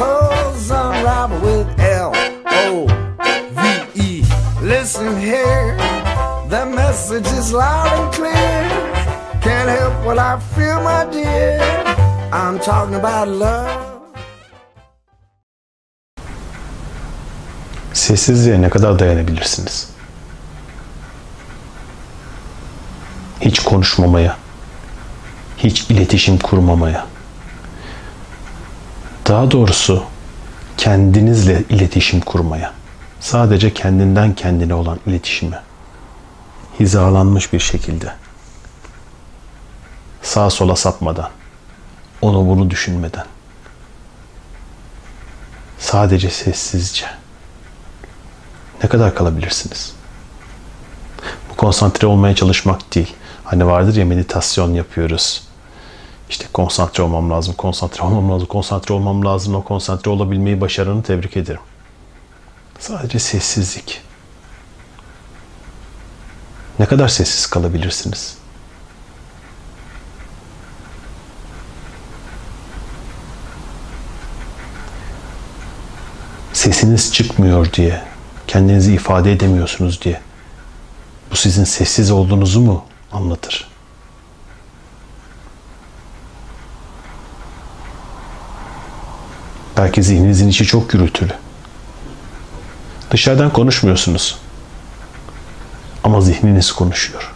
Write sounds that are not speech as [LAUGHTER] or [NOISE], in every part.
unravel with L O V E. Listen here, the message is loud and clear. Can't help what I feel, my dear. I'm talking about love. Sessizliğe ne kadar dayanabilirsiniz? Hiç konuşmamaya, hiç iletişim kurmamaya. Daha doğrusu kendinizle iletişim kurmaya. Sadece kendinden kendine olan iletişime. Hizalanmış bir şekilde. Sağa sola sapmadan. Onu bunu düşünmeden. Sadece sessizce. Ne kadar kalabilirsiniz? Bu konsantre olmaya çalışmak değil. Hani vardır ya meditasyon yapıyoruz. İşte konsantre olmam lazım, konsantre olmam lazım, konsantre olmam lazım. O konsantre olabilmeyi başaranı tebrik ederim. Sadece sessizlik. Ne kadar sessiz kalabilirsiniz? Sesiniz çıkmıyor diye, kendinizi ifade edemiyorsunuz diye. Bu sizin sessiz olduğunuzu mu anlatır? Belki zihninizin içi çok gürültülü. Dışarıdan konuşmuyorsunuz. Ama zihniniz konuşuyor.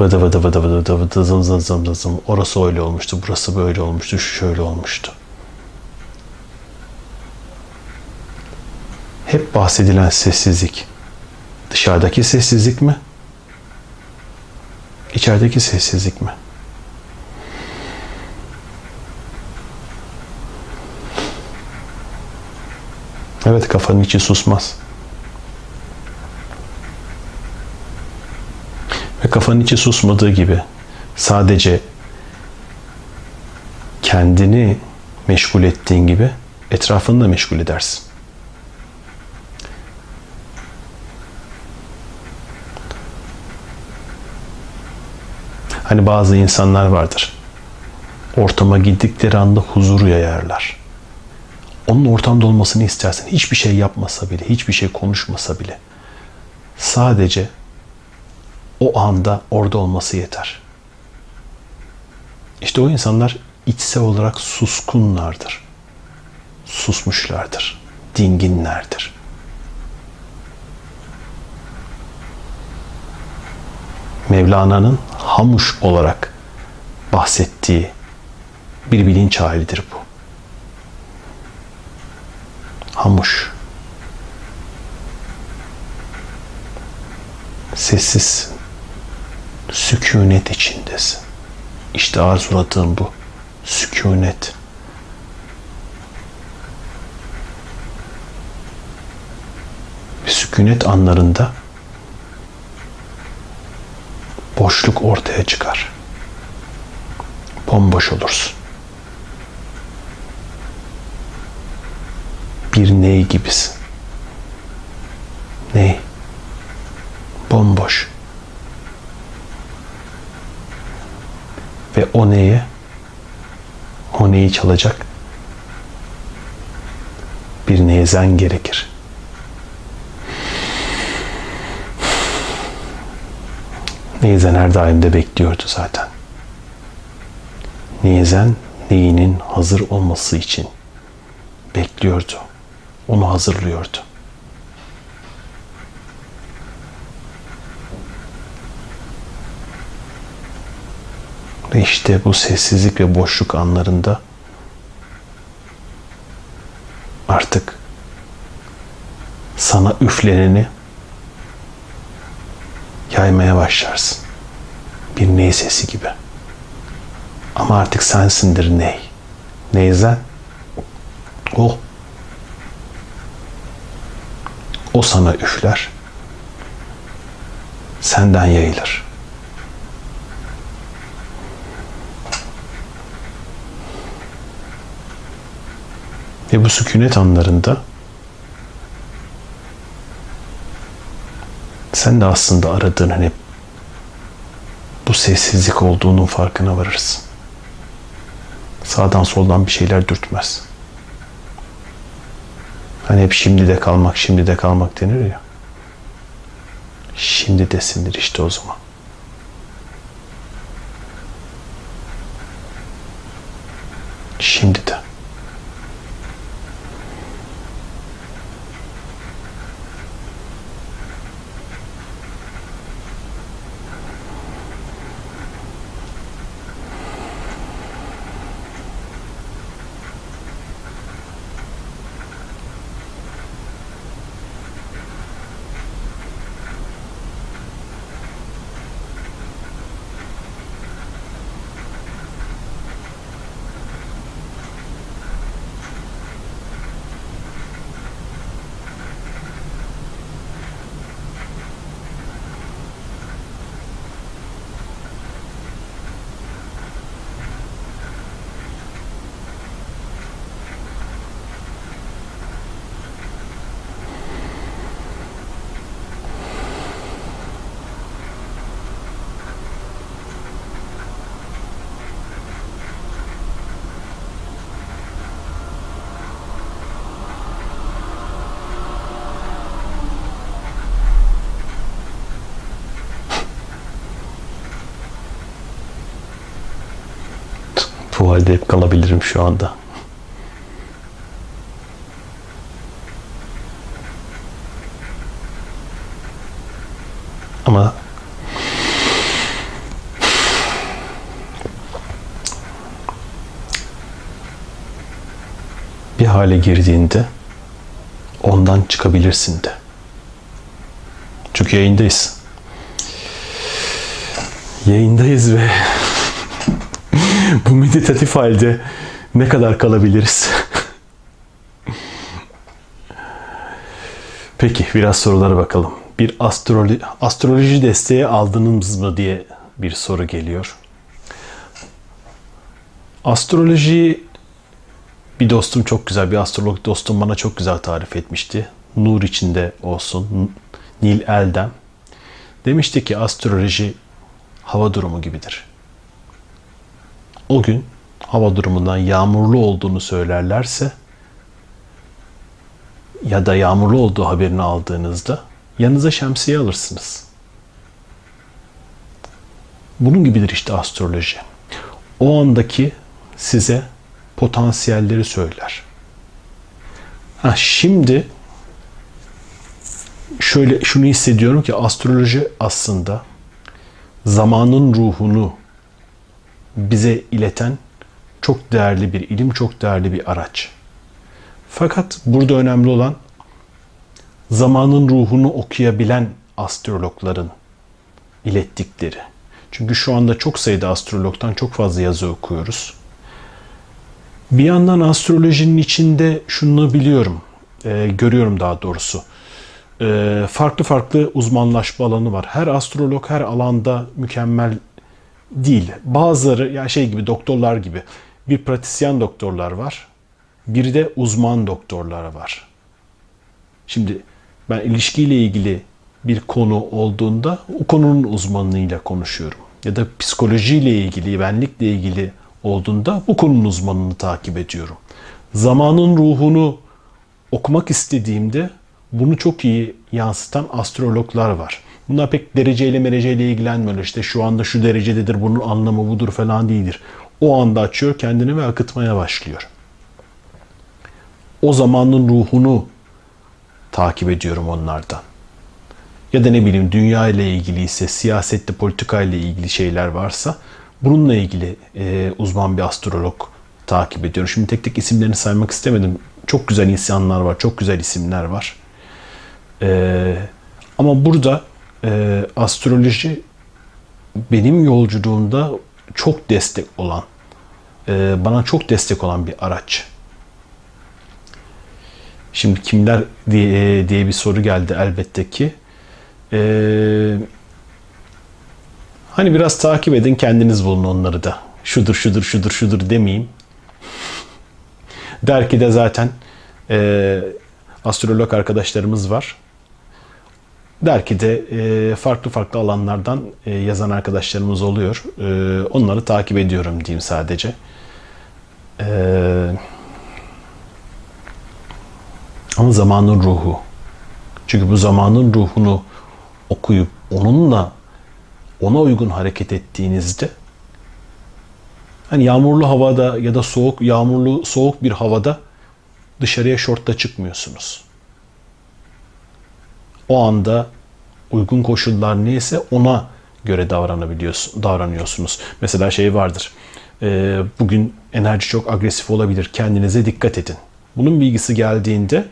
Vıdı vıdı vıdı vıdı vıdı vıdı zım zım zım zım. Orası öyle olmuştu, burası böyle olmuştu, şu şöyle olmuştu. Hep bahsedilen sessizlik. Dışarıdaki sessizlik mi? İçerideki sessizlik mi? Evet kafanın içi susmaz. Ve kafanın içi susmadığı gibi sadece kendini meşgul ettiğin gibi etrafını da meşgul edersin. Hani bazı insanlar vardır. Ortama gittikleri anda huzuru yayarlar. Onun ortamda olmasını istersen hiçbir şey yapmasa bile, hiçbir şey konuşmasa bile sadece o anda orada olması yeter. İşte o insanlar içsel olarak suskunlardır. Susmuşlardır. Dinginlerdir. Mevlana'nın hamuş olarak bahsettiği bir bilinç halidir bu. Hamuş. Sessiz. Sükunet içindesin. İşte arzuladığım bu. Sükunet. Ve sükunet anlarında boşluk ortaya çıkar. Bomboş olursun. Bir ney gibisin. Ney? Bomboş. Ve o neye? O neyi çalacak? Bir nezen gerekir. Neyizen her daim de bekliyordu zaten. Neyizen neyinin hazır olması için bekliyordu. Onu hazırlıyordu. Ve işte bu sessizlik ve boşluk anlarında artık sana üfleneni yaymaya başlarsın. Bir ney sesi gibi. Ama artık sensindir ney. Neyzen O. O sana üfler. Senden yayılır. Ve bu sükunet anlarında sen de aslında aradığın hep bu sessizlik olduğunun farkına varırsın. Sağdan soldan bir şeyler dürtmez. Hani hep şimdi de kalmak, şimdi de kalmak denir ya. Şimdi desindir işte o zaman. Şimdi de. Bu halde hep kalabilirim şu anda. Ama bir hale girdiğinde ondan çıkabilirsin de. Çünkü yayındayız. Yayındayız ve [LAUGHS] bu meditatif halde ne kadar kalabiliriz? [LAUGHS] Peki biraz sorulara bakalım. Bir astroloji, astroloji desteği aldınız mı diye bir soru geliyor. Astroloji bir dostum çok güzel bir astrolog dostum bana çok güzel tarif etmişti. Nur içinde olsun. Nil Eldem. Demişti ki astroloji hava durumu gibidir. O gün hava durumundan yağmurlu olduğunu söylerlerse ya da yağmurlu olduğu haberini aldığınızda yanınıza şemsiye alırsınız. Bunun gibidir işte astroloji. O andaki size potansiyelleri söyler. Ha, şimdi şöyle şunu hissediyorum ki astroloji aslında zamanın ruhunu bize ileten çok değerli bir ilim, çok değerli bir araç. Fakat burada önemli olan zamanın ruhunu okuyabilen astrologların ilettikleri. Çünkü şu anda çok sayıda astrologdan çok fazla yazı okuyoruz. Bir yandan astrolojinin içinde şunu biliyorum, e, görüyorum daha doğrusu. E, farklı farklı uzmanlaşma alanı var. Her astrolog her alanda mükemmel değil. Bazıları ya şey gibi doktorlar gibi bir pratisyen doktorlar var. Bir de uzman doktorlar var. Şimdi ben ilişkiyle ilgili bir konu olduğunda o konunun uzmanıyla konuşuyorum. Ya da psikolojiyle ilgili, benlikle ilgili olduğunda bu konunun uzmanını takip ediyorum. Zamanın ruhunu okumak istediğimde bunu çok iyi yansıtan astrologlar var. Bunlar pek dereceyle mereceyle ilgilenmiyor. İşte şu anda şu derecededir, bunun anlamı budur falan değildir. O anda açıyor kendini ve akıtmaya başlıyor. O zamanın ruhunu takip ediyorum onlardan. Ya da ne bileyim dünya ile ilgili ise siyasette politika ile ilgili şeyler varsa bununla ilgili e, uzman bir astrolog takip ediyorum. Şimdi tek tek isimlerini saymak istemedim. Çok güzel insanlar var, çok güzel isimler var. E, ama burada e, astroloji benim yolculuğumda çok destek olan, e, bana çok destek olan bir araç. Şimdi kimler diye, diye bir soru geldi elbette ki. Ee, hani biraz takip edin kendiniz bulun onları da. Şudur şudur şudur şudur demeyeyim. Der ki de zaten e, astrolog arkadaşlarımız var. Der ki de e, farklı farklı alanlardan e, yazan arkadaşlarımız oluyor. E, onları takip ediyorum diyeyim sadece. Eee ama zamanın ruhu. Çünkü bu zamanın ruhunu okuyup onunla ona uygun hareket ettiğinizde hani yağmurlu havada ya da soğuk yağmurlu soğuk bir havada dışarıya şortla çıkmıyorsunuz. O anda uygun koşullar neyse ona göre davranabiliyorsun, davranıyorsunuz. Mesela şey vardır. E, bugün enerji çok agresif olabilir. Kendinize dikkat edin. Bunun bilgisi geldiğinde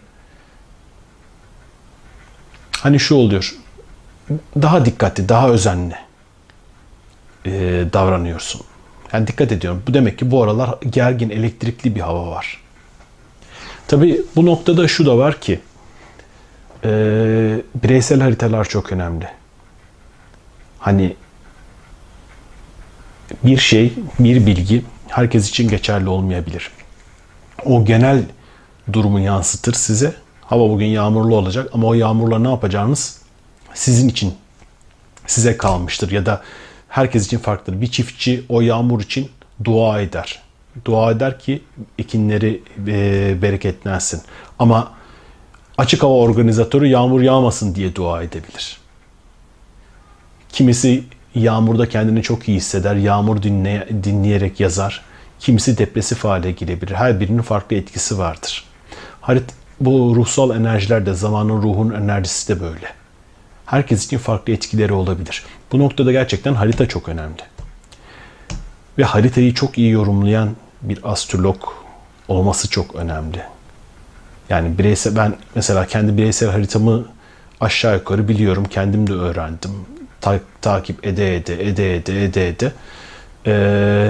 hani şu oluyor. Daha dikkatli, daha özenli e, davranıyorsun. Yani dikkat ediyorum. Bu demek ki bu aralar gergin, elektrikli bir hava var. Tabi bu noktada şu da var ki e, bireysel haritalar çok önemli. Hani bir şey, bir bilgi herkes için geçerli olmayabilir. O genel durumu yansıtır size. Hava bugün yağmurlu olacak ama o yağmurla ne yapacağınız sizin için size kalmıştır ya da herkes için farklıdır. Bir çiftçi o yağmur için dua eder. Dua eder ki ekinleri e, bereketlensin. Ama açık hava organizatörü yağmur yağmasın diye dua edebilir. Kimisi yağmurda kendini çok iyi hisseder, yağmur dinleye, dinleyerek yazar. Kimisi depresif hale girebilir. Her birinin farklı etkisi vardır. Harit bu ruhsal enerjiler de zamanın ruhun enerjisi de böyle. Herkes için farklı etkileri olabilir. Bu noktada gerçekten harita çok önemli. Ve haritayı çok iyi yorumlayan bir astrolog olması çok önemli. Yani bireysel ben mesela kendi bireysel haritamı aşağı yukarı biliyorum. Kendim de öğrendim. Ta- takip ede ede ede ede ede ede e,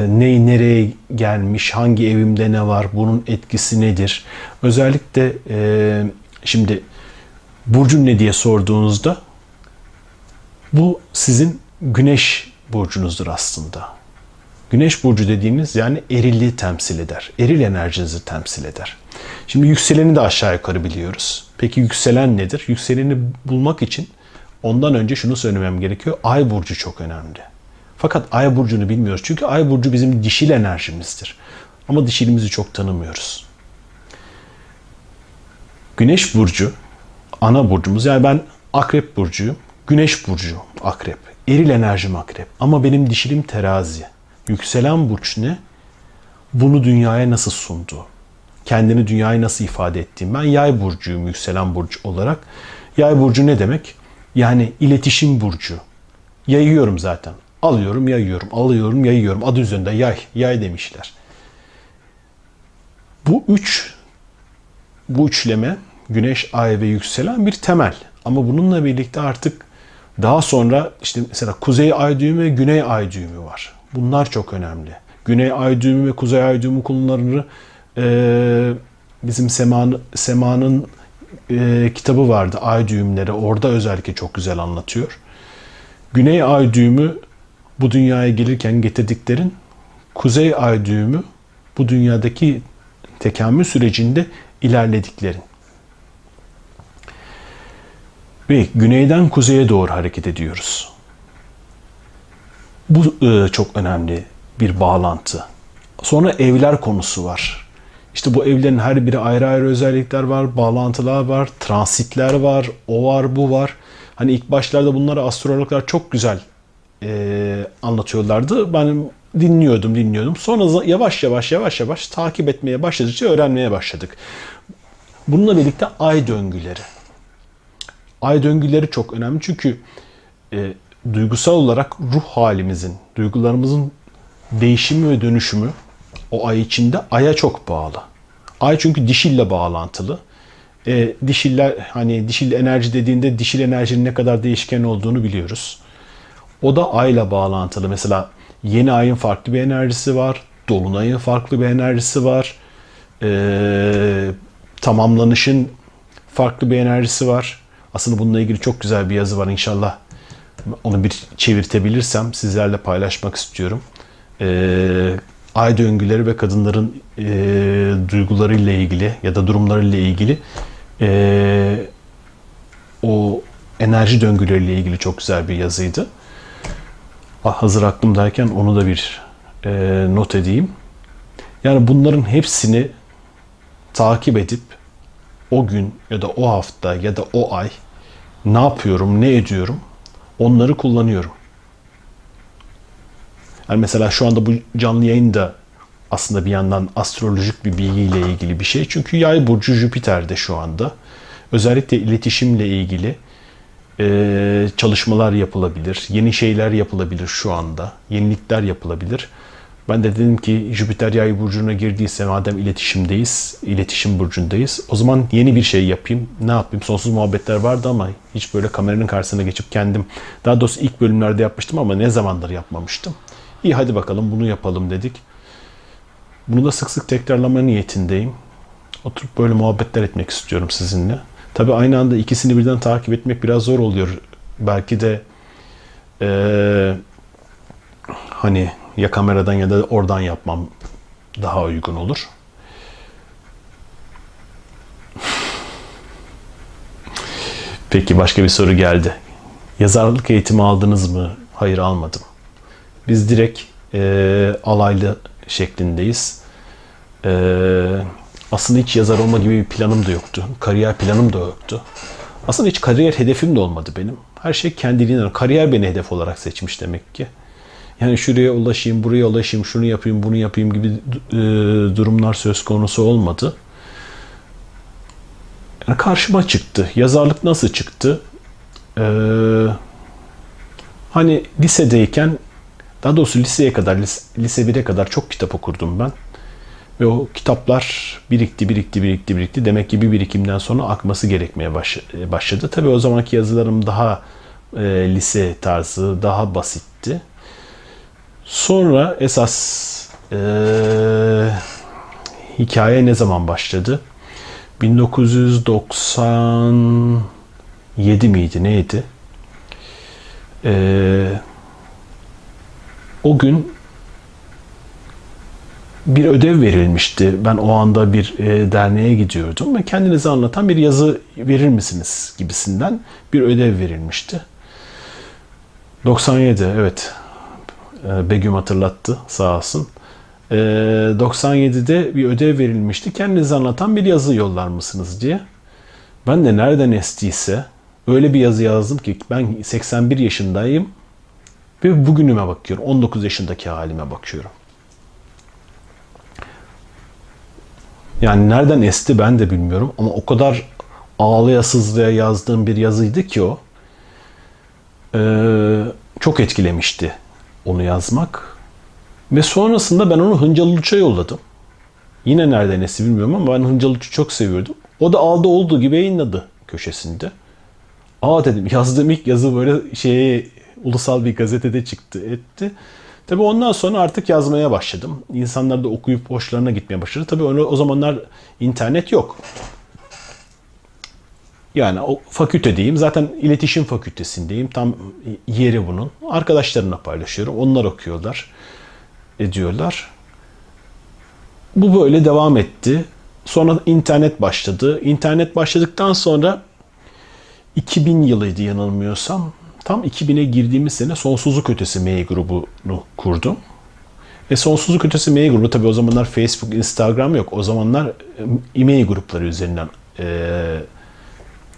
ne nereye gelmiş, hangi evimde ne var, bunun etkisi nedir? Özellikle e, şimdi burcun ne diye sorduğunuzda bu sizin güneş burcunuzdur aslında. Güneş burcu dediğimiz yani erilliği temsil eder. Eril enerjinizi temsil eder. Şimdi yükseleni de aşağı yukarı biliyoruz. Peki yükselen nedir? Yükseleni bulmak için ondan önce şunu söylemem gerekiyor. Ay burcu çok önemli. Fakat ay burcunu bilmiyoruz. Çünkü ay burcu bizim dişil enerjimizdir. Ama dişilimizi çok tanımıyoruz. Güneş burcu ana burcumuz. Yani ben akrep burcuyum. Güneş burcu akrep. Eril enerjim akrep. Ama benim dişilim terazi. Yükselen burç ne? Bunu dünyaya nasıl sundu? Kendini dünyaya nasıl ifade ettiğim. Ben yay burcuyum yükselen burcu olarak. Yay burcu ne demek? Yani iletişim burcu. Yayıyorum zaten. Alıyorum, yayıyorum, alıyorum, yayıyorum. Adı üzerinde yay, yay demişler. Bu üç, bu üçleme güneş, ay ve yükselen bir temel. Ama bununla birlikte artık daha sonra işte mesela kuzey ay düğümü ve güney ay düğümü var. Bunlar çok önemli. Güney ay düğümü ve kuzey ay düğümü konularını e, bizim Sema'nın Sema'nın e, kitabı vardı ay düğümleri. Orada özellikle çok güzel anlatıyor. Güney ay düğümü bu dünyaya gelirken getirdiklerin kuzey ay düğümü bu dünyadaki tekamül sürecinde ilerlediklerin. Ve güneyden kuzeye doğru hareket ediyoruz. Bu e, çok önemli bir bağlantı. Sonra evler konusu var. İşte bu evlerin her biri ayrı ayrı özellikler var, bağlantılar var, transitler var, o var, bu var. Hani ilk başlarda bunları astrologlar çok güzel e, anlatıyorlardı. Ben dinliyordum, dinliyordum. Sonra yavaş yavaş yavaş yavaş takip etmeye başladıkça öğrenmeye başladık. Bununla birlikte ay döngüleri. Ay döngüleri çok önemli çünkü e, duygusal olarak ruh halimizin, duygularımızın değişimi ve dönüşümü o ay içinde aya çok bağlı. Ay çünkü dişille bağlantılı. E, dişiller hani dişil enerji dediğinde dişil enerjinin ne kadar değişken olduğunu biliyoruz. O da ayla bağlantılı. Mesela yeni ayın farklı bir enerjisi var. Dolunayın farklı bir enerjisi var. Ee, tamamlanışın farklı bir enerjisi var. Aslında bununla ilgili çok güzel bir yazı var inşallah. Onu bir çevirtebilirsem sizlerle paylaşmak istiyorum. Ee, ay döngüleri ve kadınların e, duygularıyla ilgili ya da durumlarıyla ilgili e, o enerji döngüleriyle ilgili çok güzel bir yazıydı. Ah, hazır aklımdayken onu da bir e, not edeyim. Yani bunların hepsini takip edip o gün ya da o hafta ya da o ay ne yapıyorum, ne ediyorum onları kullanıyorum. Yani mesela şu anda bu canlı yayın da aslında bir yandan astrolojik bir bilgiyle ilgili bir şey. Çünkü yay burcu Jüpiter'de şu anda. Özellikle iletişimle ilgili e, çalışmalar yapılabilir. Yeni şeyler yapılabilir şu anda. Yenilikler yapılabilir. Ben de dedim ki Jüpiter yay burcuna girdiyse madem iletişimdeyiz, iletişim burcundayız. O zaman yeni bir şey yapayım. Ne yapayım? Sonsuz muhabbetler vardı ama hiç böyle kameranın karşısına geçip kendim. Daha doğrusu ilk bölümlerde yapmıştım ama ne zamandır yapmamıştım. İyi hadi bakalım bunu yapalım dedik. Bunu da sık sık tekrarlama niyetindeyim. Oturup böyle muhabbetler etmek istiyorum sizinle. Tabi aynı anda ikisini birden takip etmek biraz zor oluyor. Belki de ee, hani ya kameradan ya da oradan yapmam daha uygun olur. Peki başka bir soru geldi. Yazarlık eğitimi aldınız mı? Hayır almadım. Biz direkt e, alaylı şeklindeyiz. E, aslında hiç yazar olma gibi bir planım da yoktu. Kariyer planım da yoktu. Aslında hiç kariyer hedefim de olmadı benim. Her şey kendiliğinden. Kariyer beni hedef olarak seçmiş demek ki. Yani şuraya ulaşayım, buraya ulaşayım, şunu yapayım, bunu yapayım gibi e, durumlar söz konusu olmadı. Yani karşıma çıktı. Yazarlık nasıl çıktı? Ee, hani lisedeyken, daha doğrusu liseye kadar, lise, lise 1'e kadar çok kitap okurdum ben. Ve o kitaplar birikti, birikti, birikti, birikti. Demek ki bir birikimden sonra akması gerekmeye başladı. Tabii o zamanki yazılarım daha e, lise tarzı, daha basitti. Sonra esas e, hikaye ne zaman başladı? 1997 miydi neydi? E, o gün bir ödev verilmişti. Ben o anda bir e, derneğe gidiyordum ve kendinizi anlatan bir yazı verir misiniz gibisinden bir ödev verilmişti. 97 evet e, Begüm hatırlattı sağ olsun. 97'de e, bir ödev verilmişti. Kendinizi anlatan bir yazı yollar mısınız diye. Ben de nereden estiyse öyle bir yazı yazdım ki ben 81 yaşındayım ve bugünüme bakıyorum. 19 yaşındaki halime bakıyorum. Yani nereden esti ben de bilmiyorum ama o kadar ağlaya sızlaya yazdığım bir yazıydı ki o. Ee, çok etkilemişti onu yazmak. Ve sonrasında ben onu Hıncalı Uç'a yolladım. Yine nereden esti bilmiyorum ama ben Hıncalı Uç'u çok seviyordum. O da aldı olduğu gibi yayınladı köşesinde. Aa dedim yazdığım ilk yazı böyle şeye ulusal bir gazetede çıktı etti. Tabi ondan sonra artık yazmaya başladım. İnsanlar da okuyup hoşlarına gitmeye başladı. Tabi o zamanlar internet yok. Yani o fakülte diyeyim. Zaten iletişim fakültesindeyim. Tam yeri bunun. Arkadaşlarımla paylaşıyorum. Onlar okuyorlar. Ediyorlar. Bu böyle devam etti. Sonra internet başladı. İnternet başladıktan sonra 2000 yılıydı yanılmıyorsam. Tam 2000'e girdiğimiz sene Sonsuzluk Ötesi M grubunu kurdum. Ve Sonsuzluk Ötesi M grubu tabii o zamanlar Facebook, Instagram yok. O zamanlar e-mail grupları üzerinden e,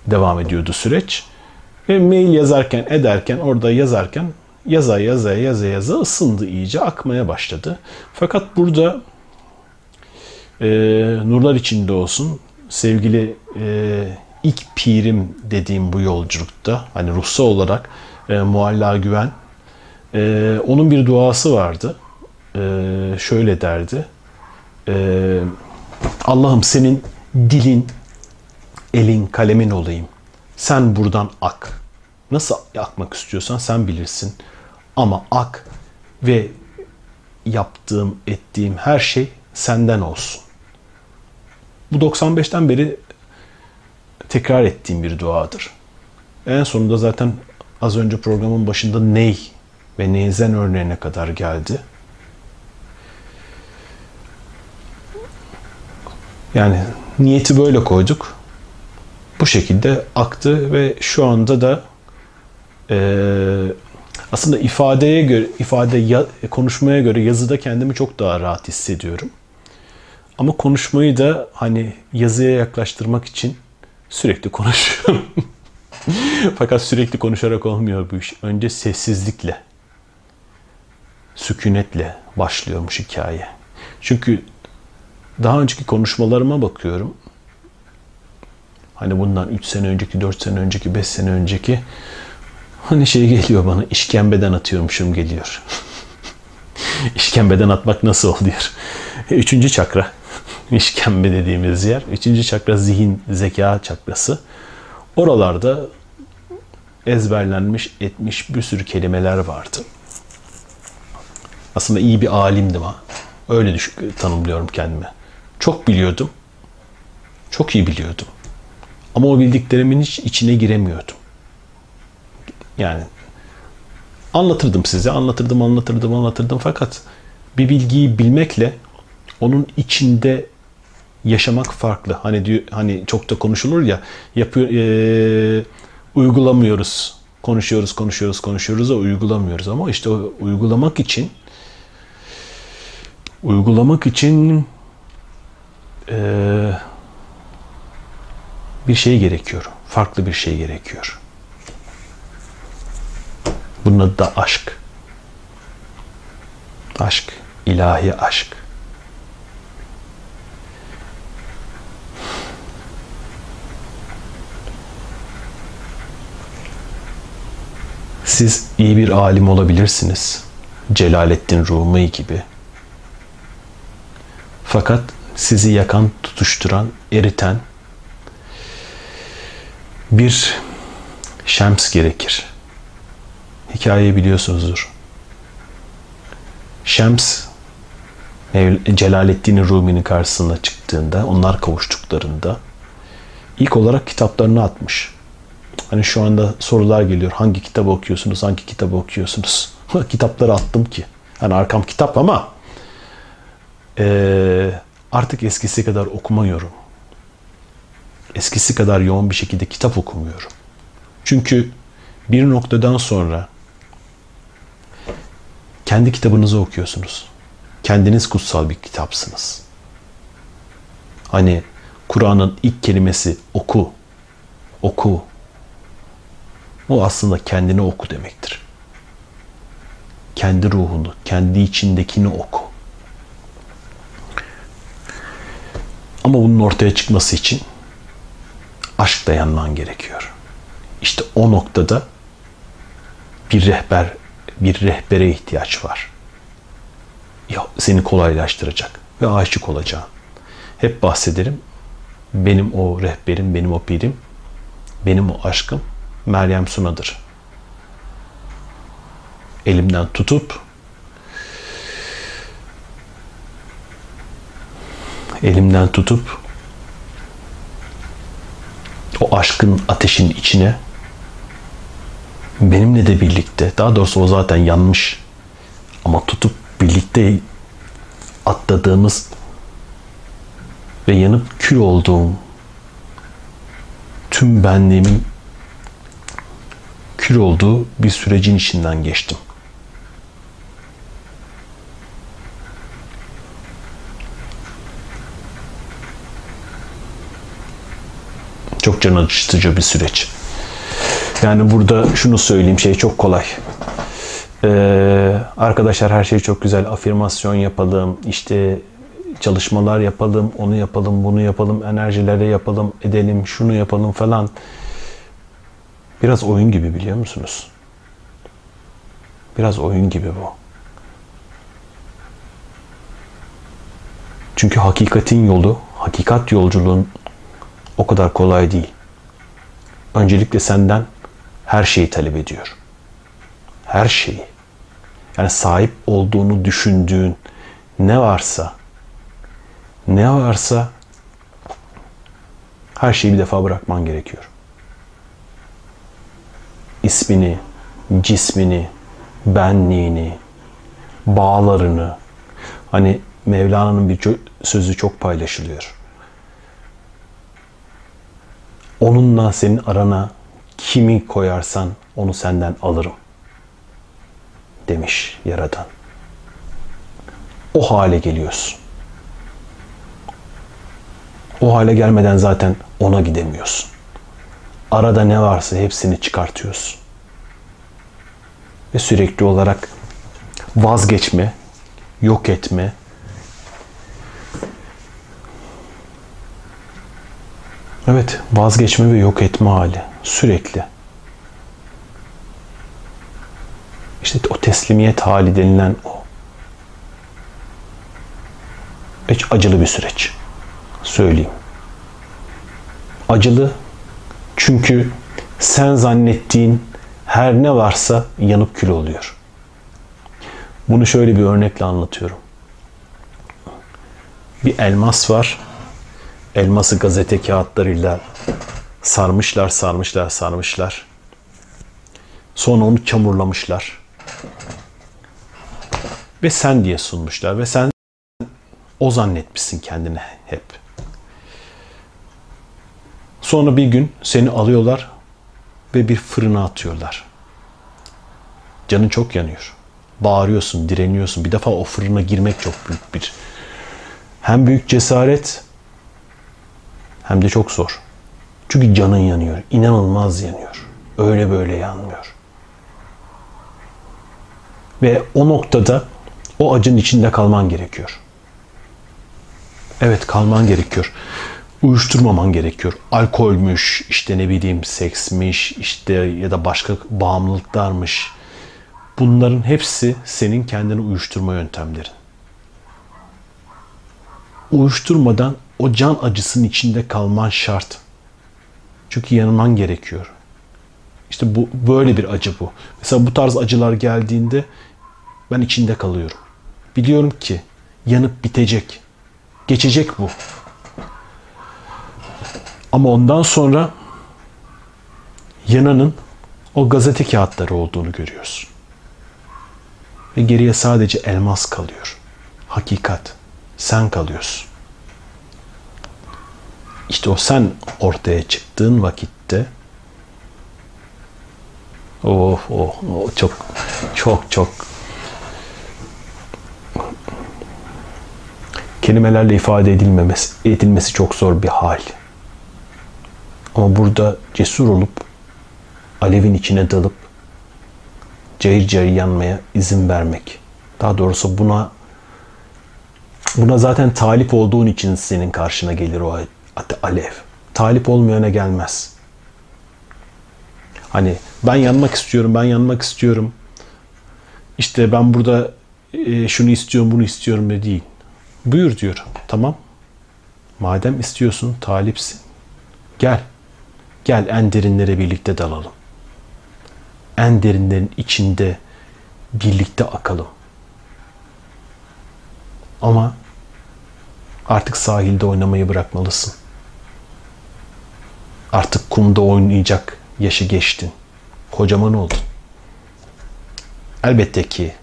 devam ediyordu süreç. Ve mail yazarken ederken orada yazarken yaza yaza yaza yaza ısındı iyice akmaya başladı. Fakat burada e, nurlar içinde olsun sevgili e, ilk pirim dediğim bu yolculukta hani ruhsal olarak e, Mualla Güven e, onun bir duası vardı. E, şöyle derdi. E, Allah'ım senin dilin, elin, kalemin olayım. Sen buradan ak. Nasıl akmak istiyorsan sen bilirsin. Ama ak ve yaptığım, ettiğim her şey senden olsun. Bu 95'ten beri tekrar ettiğim bir duadır. En sonunda zaten az önce programın başında ney ve neyzen örneğine kadar geldi. Yani niyeti böyle koyduk. Bu şekilde aktı ve şu anda da e, aslında ifadeye göre, ifade ya, konuşmaya göre yazıda kendimi çok daha rahat hissediyorum. Ama konuşmayı da hani yazıya yaklaştırmak için sürekli konuşuyorum. [LAUGHS] Fakat sürekli konuşarak olmuyor bu iş. Önce sessizlikle, sükunetle başlıyormuş hikaye. Çünkü daha önceki konuşmalarıma bakıyorum. Hani bundan 3 sene önceki, 4 sene önceki, 5 sene önceki hani şey geliyor bana işkembeden atıyormuşum geliyor. [LAUGHS] İşkembeden atmak nasıl oluyor? Üçüncü çakra. İşkembe dediğimiz yer. Üçüncü çakra zihin, zeka çakrası. Oralarda ezberlenmiş, etmiş bir sürü kelimeler vardı. Aslında iyi bir alimdim ha. Öyle düş- tanımlıyorum kendimi. Çok biliyordum. Çok iyi biliyordum. Ama o bildiklerimin hiç içine giremiyordum. Yani anlatırdım size, anlatırdım, anlatırdım, anlatırdım. Fakat bir bilgiyi bilmekle onun içinde yaşamak farklı. Hani diyor, hani çok da konuşulur ya, yapıyor, e, uygulamıyoruz. Konuşuyoruz, konuşuyoruz, konuşuyoruz da uygulamıyoruz. Ama işte o uygulamak için uygulamak için e, bir şey gerekiyor. Farklı bir şey gerekiyor. Bunun adı da aşk. Aşk, ilahi aşk. Siz iyi bir alim olabilirsiniz. Celaleddin Rumi gibi. Fakat sizi yakan, tutuşturan, eriten bir şems gerekir. Hikayeyi biliyorsunuzdur. Şems Celaleddin Rumi'nin karşısına çıktığında, onlar kavuştuklarında ilk olarak kitaplarını atmış. Hani şu anda sorular geliyor. Hangi kitabı okuyorsunuz? Hangi kitabı okuyorsunuz? [LAUGHS] Kitapları attım ki. Hani arkam kitap ama eee, artık eskisi kadar okumuyorum. Eskisi kadar yoğun bir şekilde kitap okumuyorum. Çünkü bir noktadan sonra kendi kitabınızı okuyorsunuz. Kendiniz kutsal bir kitapsınız. Hani Kur'an'ın ilk kelimesi oku, oku. O aslında kendini oku demektir. Kendi ruhunu, kendi içindekini oku. Ama bunun ortaya çıkması için aşk dayanman gerekiyor. İşte o noktada bir rehber, bir rehbere ihtiyaç var. Ya seni kolaylaştıracak ve aşık olacağın. Hep bahsederim. Benim o rehberim, benim o pirim, benim o aşkım Meryem Suna'dır. Elimden tutup elimden tutup o aşkın ateşin içine benimle de birlikte daha doğrusu o zaten yanmış ama tutup birlikte atladığımız ve yanıp kül olduğum tüm benliğimin kül olduğu bir sürecin içinden geçtim. Çok can acıtıcı bir süreç. Yani burada şunu söyleyeyim şey çok kolay. Ee, arkadaşlar her şey çok güzel. Afirmasyon yapalım, işte çalışmalar yapalım, onu yapalım, bunu yapalım, enerjilere yapalım, edelim, şunu yapalım falan. Biraz oyun gibi biliyor musunuz? Biraz oyun gibi bu. Çünkü hakikatin yolu, hakikat yolculuğun o kadar kolay değil. Öncelikle senden her şeyi talep ediyor. Her şeyi. Yani sahip olduğunu düşündüğün ne varsa ne varsa Her şeyi bir defa bırakman gerekiyor. İsmini, cismini, benliğini, bağlarını. Hani Mevlana'nın bir sözü çok paylaşılıyor. Onunla senin arana kimi koyarsan onu senden alırım demiş Yaradan. O hale geliyorsun. O hale gelmeden zaten ona gidemiyorsun. Arada ne varsa hepsini çıkartıyorsun. Ve sürekli olarak vazgeçme, yok etme, Evet, vazgeçme ve yok etme hali sürekli. İşte o teslimiyet hali denilen o. Hiç acılı bir süreç. Söyleyeyim. Acılı çünkü sen zannettiğin her ne varsa yanıp kül oluyor. Bunu şöyle bir örnekle anlatıyorum. Bir elmas var. Elması gazete kağıtlarıyla sarmışlar, sarmışlar, sarmışlar. Sonra onu çamurlamışlar. Ve sen diye sunmuşlar ve sen o zannetmişsin kendine hep. Sonra bir gün seni alıyorlar ve bir fırına atıyorlar. Canın çok yanıyor. Bağırıyorsun, direniyorsun. Bir defa o fırına girmek çok büyük bir hem büyük cesaret hem de çok zor. Çünkü canın yanıyor. İnanılmaz yanıyor. Öyle böyle yanmıyor. Ve o noktada o acın içinde kalman gerekiyor. Evet kalman gerekiyor. Uyuşturmaman gerekiyor. Alkolmüş, işte ne bileyim seksmiş, işte ya da başka bağımlılıklarmış. Bunların hepsi senin kendini uyuşturma yöntemlerin. Uyuşturmadan o can acısının içinde kalman şart. Çünkü yanılman gerekiyor. İşte bu böyle bir acı bu. Mesela bu tarz acılar geldiğinde ben içinde kalıyorum. Biliyorum ki yanıp bitecek. Geçecek bu. Ama ondan sonra yananın o gazete kağıtları olduğunu görüyorsun. Ve geriye sadece elmas kalıyor. Hakikat. Sen kalıyorsun. İşte o sen ortaya çıktığın vakitte oh, oh, oh çok çok çok kelimelerle ifade edilmemesi, edilmesi çok zor bir hal. Ama burada cesur olup alevin içine dalıp cayır cayır yanmaya izin vermek. Daha doğrusu buna buna zaten talip olduğun için senin karşına gelir o alev. Talip olmayana gelmez. Hani ben yanmak istiyorum, ben yanmak istiyorum. İşte ben burada e, şunu istiyorum, bunu istiyorum de değil. Buyur diyor. Tamam. Madem istiyorsun, talipsin. Gel. Gel en derinlere birlikte dalalım. En derinlerin içinde birlikte akalım. Ama artık sahilde oynamayı bırakmalısın. Artık kumda oynayacak yaşı geçtin. Kocaman oldun. Elbette ki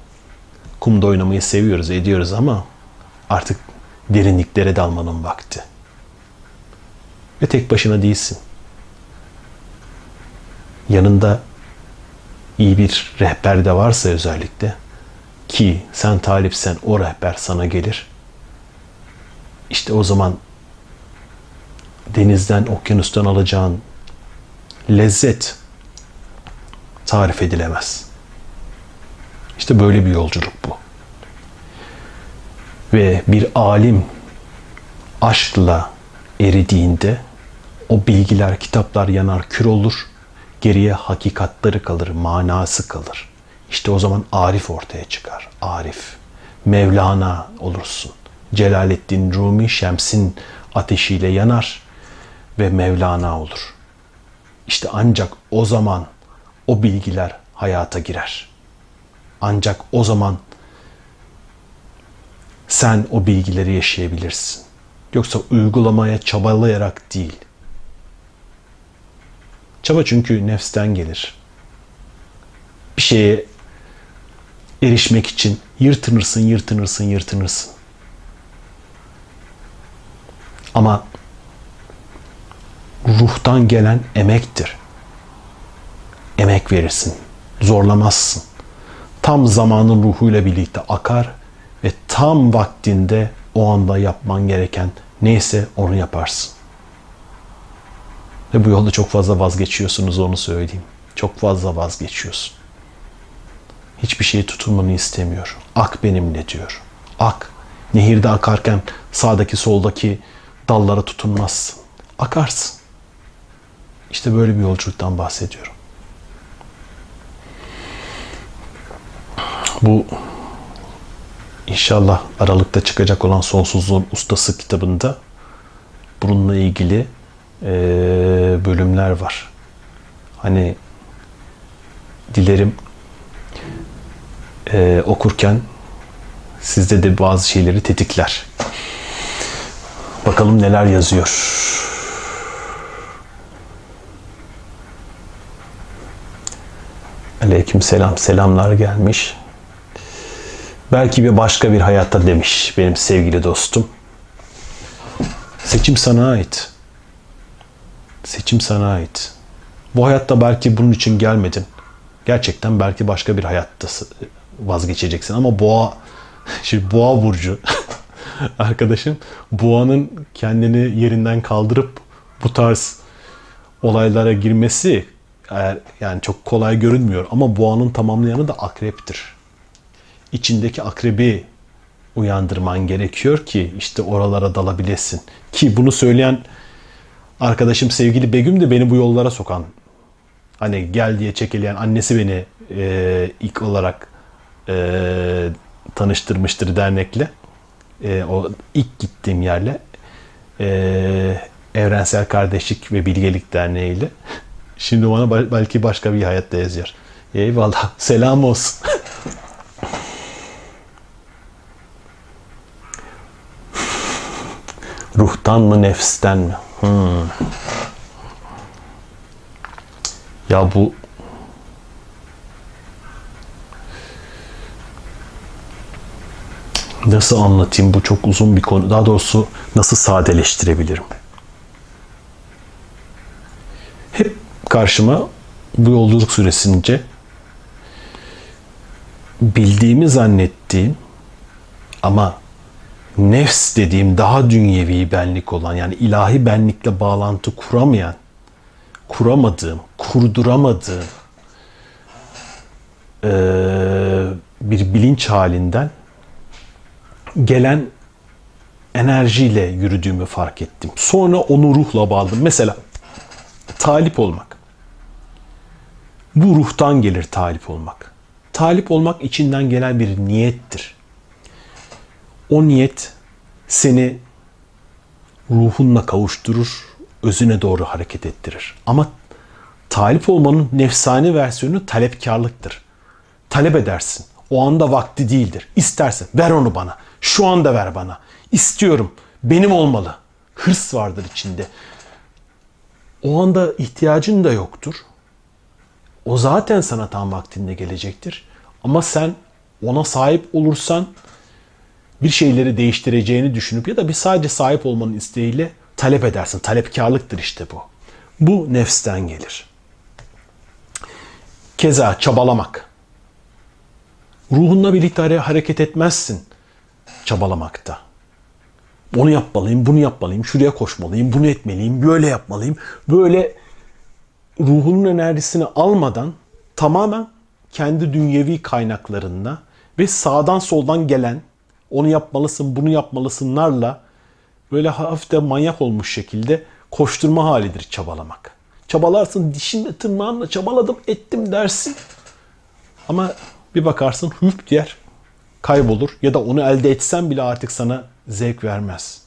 kumda oynamayı seviyoruz, ediyoruz ama artık derinliklere dalmanın vakti. Ve tek başına değilsin. Yanında iyi bir rehber de varsa özellikle ki sen talipsen o rehber sana gelir. İşte o zaman denizden, okyanustan alacağın lezzet tarif edilemez. İşte böyle bir yolculuk bu. Ve bir alim aşkla eridiğinde o bilgiler, kitaplar yanar, kür olur. Geriye hakikatları kalır, manası kalır. İşte o zaman Arif ortaya çıkar. Arif. Mevlana olursun. Celaleddin Rumi Şems'in ateşiyle yanar ve Mevlana olur. İşte ancak o zaman o bilgiler hayata girer. Ancak o zaman sen o bilgileri yaşayabilirsin. Yoksa uygulamaya çabalayarak değil. Çaba çünkü nefsten gelir. Bir şeye erişmek için yırtınırsın, yırtınırsın, yırtınırsın. Ama ruhtan gelen emektir. Emek verirsin. Zorlamazsın. Tam zamanın ruhuyla birlikte akar ve tam vaktinde o anda yapman gereken neyse onu yaparsın. Ve bu yolda çok fazla vazgeçiyorsunuz onu söyleyeyim. Çok fazla vazgeçiyorsun. Hiçbir şeye tutunmanı istemiyor. Ak benimle diyor. Ak. Nehirde akarken sağdaki soldaki dallara tutunmazsın. Akarsın. İşte böyle bir yolculuktan bahsediyorum. Bu inşallah Aralık'ta çıkacak olan Sonsuzluğun Ustası kitabında bununla ilgili e, bölümler var. Hani dilerim e, okurken sizde de bazı şeyleri tetikler. Bakalım neler yazıyor. Aleyküm selam. Selamlar gelmiş. Belki bir başka bir hayatta demiş benim sevgili dostum. Seçim sana ait. Seçim sana ait. Bu hayatta belki bunun için gelmedin. Gerçekten belki başka bir hayatta vazgeçeceksin ama boğa [LAUGHS] şimdi boğa burcu [LAUGHS] arkadaşım boğanın kendini yerinden kaldırıp bu tarz olaylara girmesi eğer yani çok kolay görünmüyor ama boğanın tamamlayanı da akreptir. İçindeki akrebi uyandırman gerekiyor ki işte oralara dalabilesin. Ki bunu söyleyen arkadaşım sevgili Begüm de beni bu yollara sokan hani gel diye çekeleyen annesi beni e, ilk olarak e, tanıştırmıştır dernekle. E, o ilk gittiğim yerle e, Evrensel Kardeşlik ve Bilgelik Derneği ile. [LAUGHS] Şimdi bana belki başka bir hayatta yazıyor. Eyvallah. [LAUGHS] Selam olsun. [LAUGHS] Ruhtan mı nefsten mi? Hmm. Ya bu nasıl anlatayım bu çok uzun bir konu. Daha doğrusu nasıl sadeleştirebilirim? Hep karşıma bu yolculuk süresince bildiğimi zannettiğim ama nefs dediğim daha dünyevi benlik olan yani ilahi benlikle bağlantı kuramayan kuramadığım, kurduramadığım e, bir bilinç halinden gelen enerjiyle yürüdüğümü fark ettim. Sonra onu ruhla bağladım. Mesela talip olmak. Bu ruhtan gelir talip olmak. Talip olmak içinden gelen bir niyettir. O niyet seni ruhunla kavuşturur, özüne doğru hareket ettirir. Ama talip olmanın nefsani versiyonu talepkarlıktır. Talep edersin. O anda vakti değildir. İstersen ver onu bana. Şu anda ver bana. İstiyorum. Benim olmalı. Hırs vardır içinde. O anda ihtiyacın da yoktur. O zaten sana tam vaktinde gelecektir. Ama sen ona sahip olursan bir şeyleri değiştireceğini düşünüp ya da bir sadece sahip olmanın isteğiyle talep edersin. Talepkarlıktır işte bu. Bu nefsten gelir. Keza çabalamak. Ruhunla birlikte hareket etmezsin çabalamakta. Onu yapmalıyım, bunu yapmalıyım, şuraya koşmalıyım, bunu etmeliyim, böyle yapmalıyım. Böyle ruhunun enerjisini almadan tamamen kendi dünyevi kaynaklarında ve sağdan soldan gelen onu yapmalısın, bunu yapmalısınlarla böyle hafif de manyak olmuş şekilde koşturma halidir çabalamak. Çabalarsın dişinle tırnağınla çabaladım ettim dersin. Ama bir bakarsın hüp diğer kaybolur ya da onu elde etsen bile artık sana zevk vermez.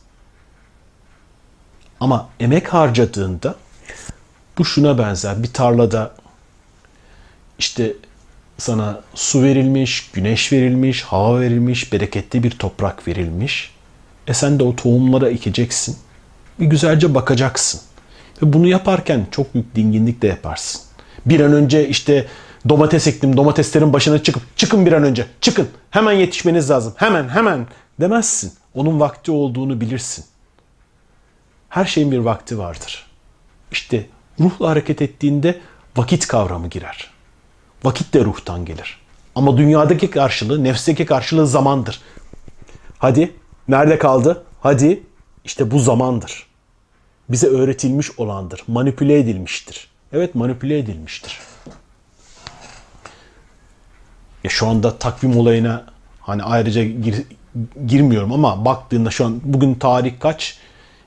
Ama emek harcadığında bu şuna benzer. Bir tarlada işte sana su verilmiş, güneş verilmiş, hava verilmiş, bereketli bir toprak verilmiş. E sen de o tohumlara ekeceksin. Bir güzelce bakacaksın. Ve bunu yaparken çok büyük dinginlik de yaparsın. Bir an önce işte domates ektim, domateslerin başına çıkıp çıkın bir an önce, çıkın. Hemen yetişmeniz lazım. Hemen, hemen demezsin. Onun vakti olduğunu bilirsin. Her şeyin bir vakti vardır. İşte ruhla hareket ettiğinde vakit kavramı girer. Vakit de ruhtan gelir. Ama dünyadaki karşılığı, nefsteki karşılığı zamandır. Hadi, nerede kaldı? Hadi, işte bu zamandır. Bize öğretilmiş olandır. Manipüle edilmiştir. Evet manipüle edilmiştir. Ya şu anda takvim olayına hani ayrıca gir, girmiyorum ama baktığında şu an bugün tarih kaç?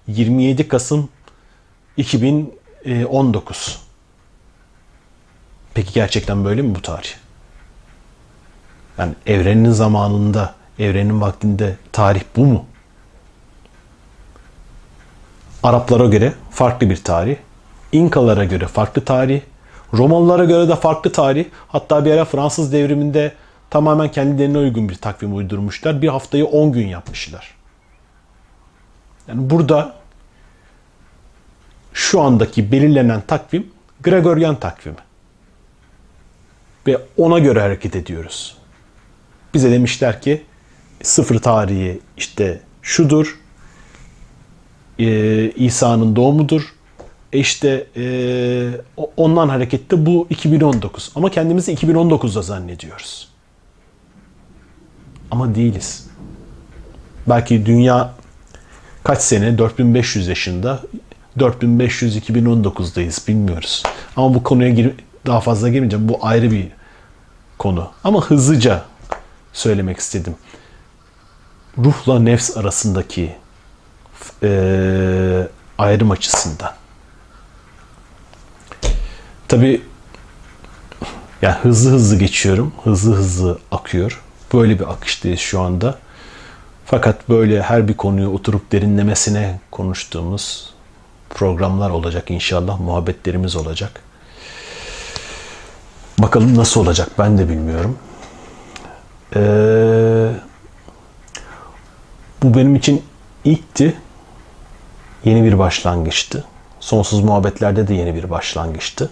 27 Kasım 2019. Peki gerçekten böyle mi bu tarih? Yani evrenin zamanında, evrenin vaktinde tarih bu mu? Araplara göre farklı bir tarih. İnkalara göre farklı tarih. Romalılara göre de farklı tarih. Hatta bir ara Fransız devriminde tamamen kendilerine uygun bir takvim uydurmuşlar. Bir haftayı 10 gün yapmışlar. Yani burada şu andaki belirlenen takvim Gregorian takvimi. Ve ona göre hareket ediyoruz. Bize demişler ki sıfır tarihi işte şudur. Ee, İsa'nın doğumudur. E işte e, ondan hareketle bu 2019. Ama kendimizi 2019'da zannediyoruz. Ama değiliz. Belki dünya kaç sene? 4500 yaşında. 4500 2019'dayız bilmiyoruz. Ama bu konuya gir, daha fazla girmeyeceğim. Bu ayrı bir konu. Ama hızlıca söylemek istedim. Ruhla nefs arasındaki e, ayrım açısından. Tabi yani hızlı hızlı geçiyorum. Hızlı hızlı akıyor. Böyle bir akıştayız şu anda. Fakat böyle her bir konuyu oturup derinlemesine konuştuğumuz programlar olacak inşallah. Muhabbetlerimiz olacak. Bakalım nasıl olacak ben de bilmiyorum. Ee, bu benim için ilkti. Yeni bir başlangıçtı. Sonsuz muhabbetlerde de yeni bir başlangıçtı.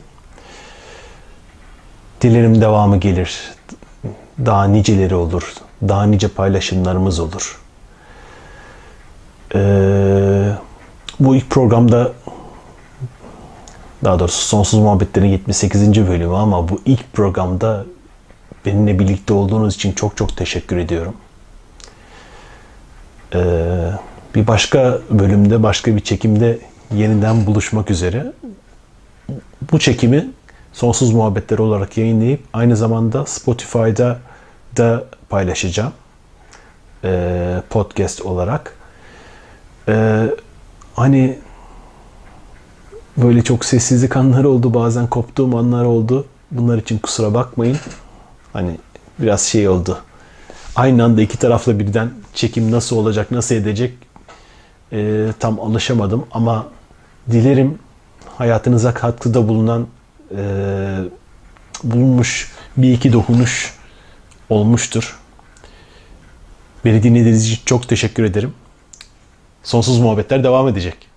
Dilerim devamı gelir. Daha niceleri olur. Daha nice paylaşımlarımız olur. Ee, bu ilk programda daha doğrusu Sonsuz Muhabbetlerin 78. bölümü ama bu ilk programda benimle birlikte olduğunuz için çok çok teşekkür ediyorum. Ee, bir başka bölümde, başka bir çekimde yeniden buluşmak üzere. Bu çekimi Sonsuz Muhabbetler olarak yayınlayıp aynı zamanda Spotify'da da paylaşacağım. Ee, podcast olarak. Ee, hani böyle çok sessizlik anları oldu. Bazen koptuğum anlar oldu. Bunlar için kusura bakmayın. Hani biraz şey oldu. Aynı anda iki tarafla birden çekim nasıl olacak, nasıl edecek e, tam alışamadım. Ama dilerim hayatınıza katkıda bulunan e, bulunmuş bir iki dokunuş olmuştur. Beni dinlediğiniz için çok teşekkür ederim. Sonsuz muhabbetler devam edecek.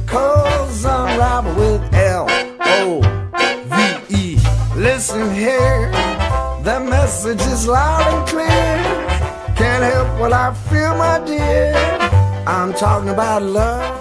unravel with L O V E. Listen here, the message is loud and clear. Can't help what I feel, my dear. I'm talking about love.